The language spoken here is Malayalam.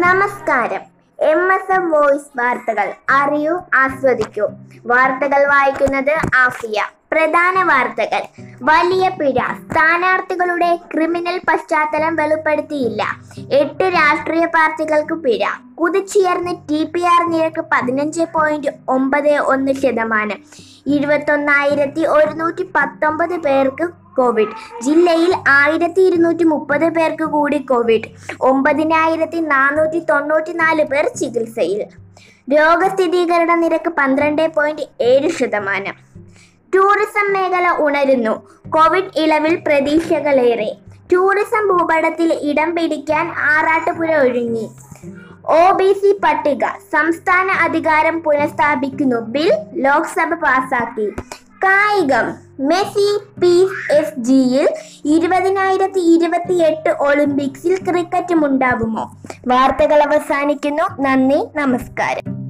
നമസ്കാരം. എം എസ് എം വോയിസ് വാർത്തകൾ അറിയൂ ആസ്വദിക്കൂ. വാർത്തകൾ വായിക്കുന്നത് ആഫിയ. പ്രധാന വാർത്തകൾ. വലിയ പിഴ. സ്ഥാനാർത്ഥികളുടെ ക്രിമിനൽ പശ്ചാത്തലം വെളിപ്പെടുത്തിയില്ല. എട്ട് രാഷ്ട്രീയ പാർട്ടികൾക്ക് പിഴ. കുതിച്ചുയർന്ന് ടി പി ആർ നിരക്ക് പതിനഞ്ച് പോയിന്റ് ഒമ്പത് ഒന്ന് ശതമാനം. ഇരുപത്തൊന്നായിരത്തി ഒരുന്നൂറ്റി പത്തൊമ്പത് പേർക്ക് കോവിഡ് ജില്ലയിൽ ആയിരത്തി ഇരുന്നൂറ്റി മുപ്പത് പേർക്ക് കൂടി കോവിഡ് ഒമ്പതിനായിരത്തി നാനൂറ്റി തൊണ്ണൂറ്റി നാല് പേർ ചികിത്സയിൽ. രോഗസ്ഥിരീകരണ നിരക്ക് പന്ത്രണ്ട് പോയിന്റ് ഏഴ് ശതമാനം. ടൂറിസം മേഖല ഉണരുന്നു. കോവിഡ് ഇളവിൽ പ്രതീക്ഷകളേറെ. ടൂറിസം ഭൂപടത്തിൽ ഇടം പിടിക്കാൻ ആറാട്ടുപുഴ ഒഴിഞ്ഞി ഒ ബി സി പട്ടിക സംസ്ഥാന അധികാരം പുനഃസ്ഥാപിക്കുന്നു. ബിൽ ലോക്സഭ പാസാക്കി. കായികം മെസ്സി പി എസ് ജിയിൽ ഇരുപതിനായിരത്തി ഇരുപത്തി എട്ട് ഒളിമ്പിക്സിൽ ക്രിക്കറ്റും ഉണ്ടാവുമോ വാർത്തകൾ അവസാനിക്കുന്നു. നന്ദി നമസ്കാരം.